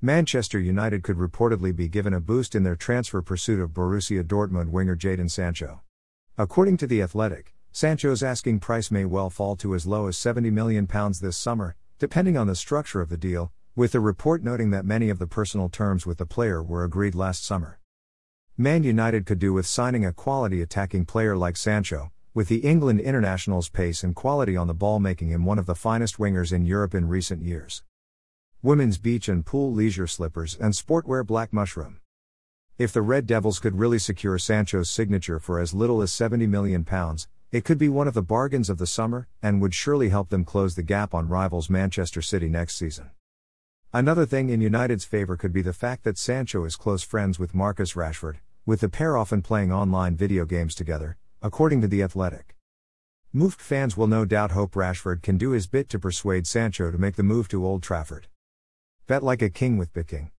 Manchester United could reportedly be given a boost in their transfer pursuit of Borussia Dortmund winger Jadon Sancho. According to The Athletic, Sancho's asking price may well fall to as low as £70 million this summer, depending on the structure of the deal, with the report noting that many of the personal terms with the player were agreed last summer. Man United could do with signing a quality attacking player like Sancho, with the England international's pace and quality on the ball making him one of the finest wingers in Europe in recent years. Women's beach and pool leisure slippers and sportwear black mushroom. If the Red Devils could really secure Sancho's signature for as little as £70 million, it could be one of the bargains of the summer, and would surely help them close the gap on rivals Manchester City next season. Another thing in United's favour could be the fact that Sancho is close friends with Marcus Rashford, with the pair often playing online video games together, according to The Athletic. Moved fans will no doubt hope Rashford can do his bit to persuade Sancho to make the move to Old Trafford. Bet like a king with BitKing.